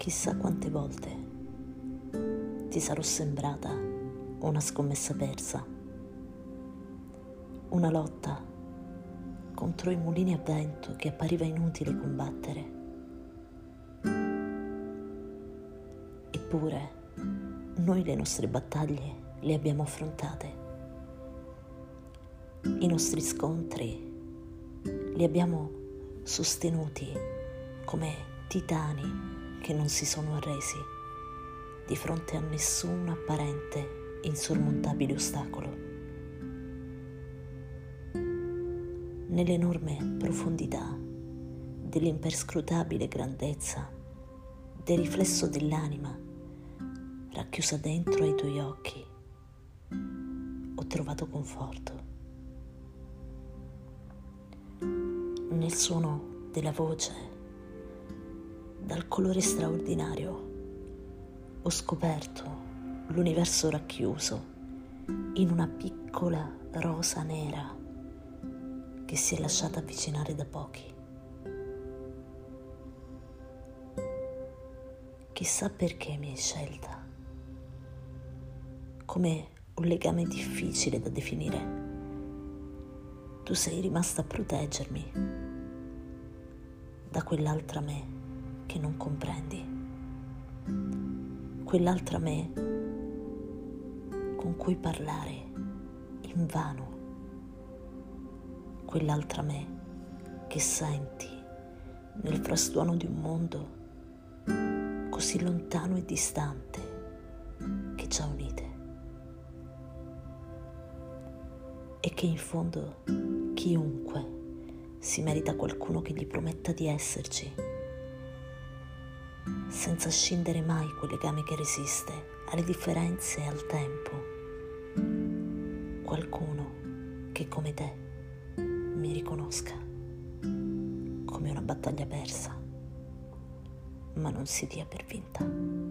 Chissà quante volte ti sarò sembrata una scommessa persa, una lotta contro i mulini a vento che appariva inutile combattere. Eppure noi le nostre battaglie le abbiamo affrontate. I nostri scontri li abbiamo sostenuti come titani che non si sono arresi di fronte a nessun apparente insormontabile ostacolo. Nell'enorme profondità dell'imperscrutabile grandezza del riflesso dell'anima racchiusa dentro ai tuoi occhi, ho trovato conforto. Nel suono della voce, dal colore straordinario, ho scoperto l'universo racchiuso in una piccola rosa nera che si è lasciata avvicinare da pochi. Chissà perché mi hai scelta come un legame difficile da definire. Tu sei rimasta a proteggermi da quell'altra me che non comprendi, quell'altra me con cui parlare in vano, quell'altra me che senti nel frastuono di un mondo così lontano e distante che ci ha unite. e che in fondo chiunque si merita qualcuno che gli prometta di esserci, senza scindere mai quel legame che resiste alle differenze e al tempo. Qualcuno che come te mi riconosca come una battaglia persa, ma non si dia per vinta.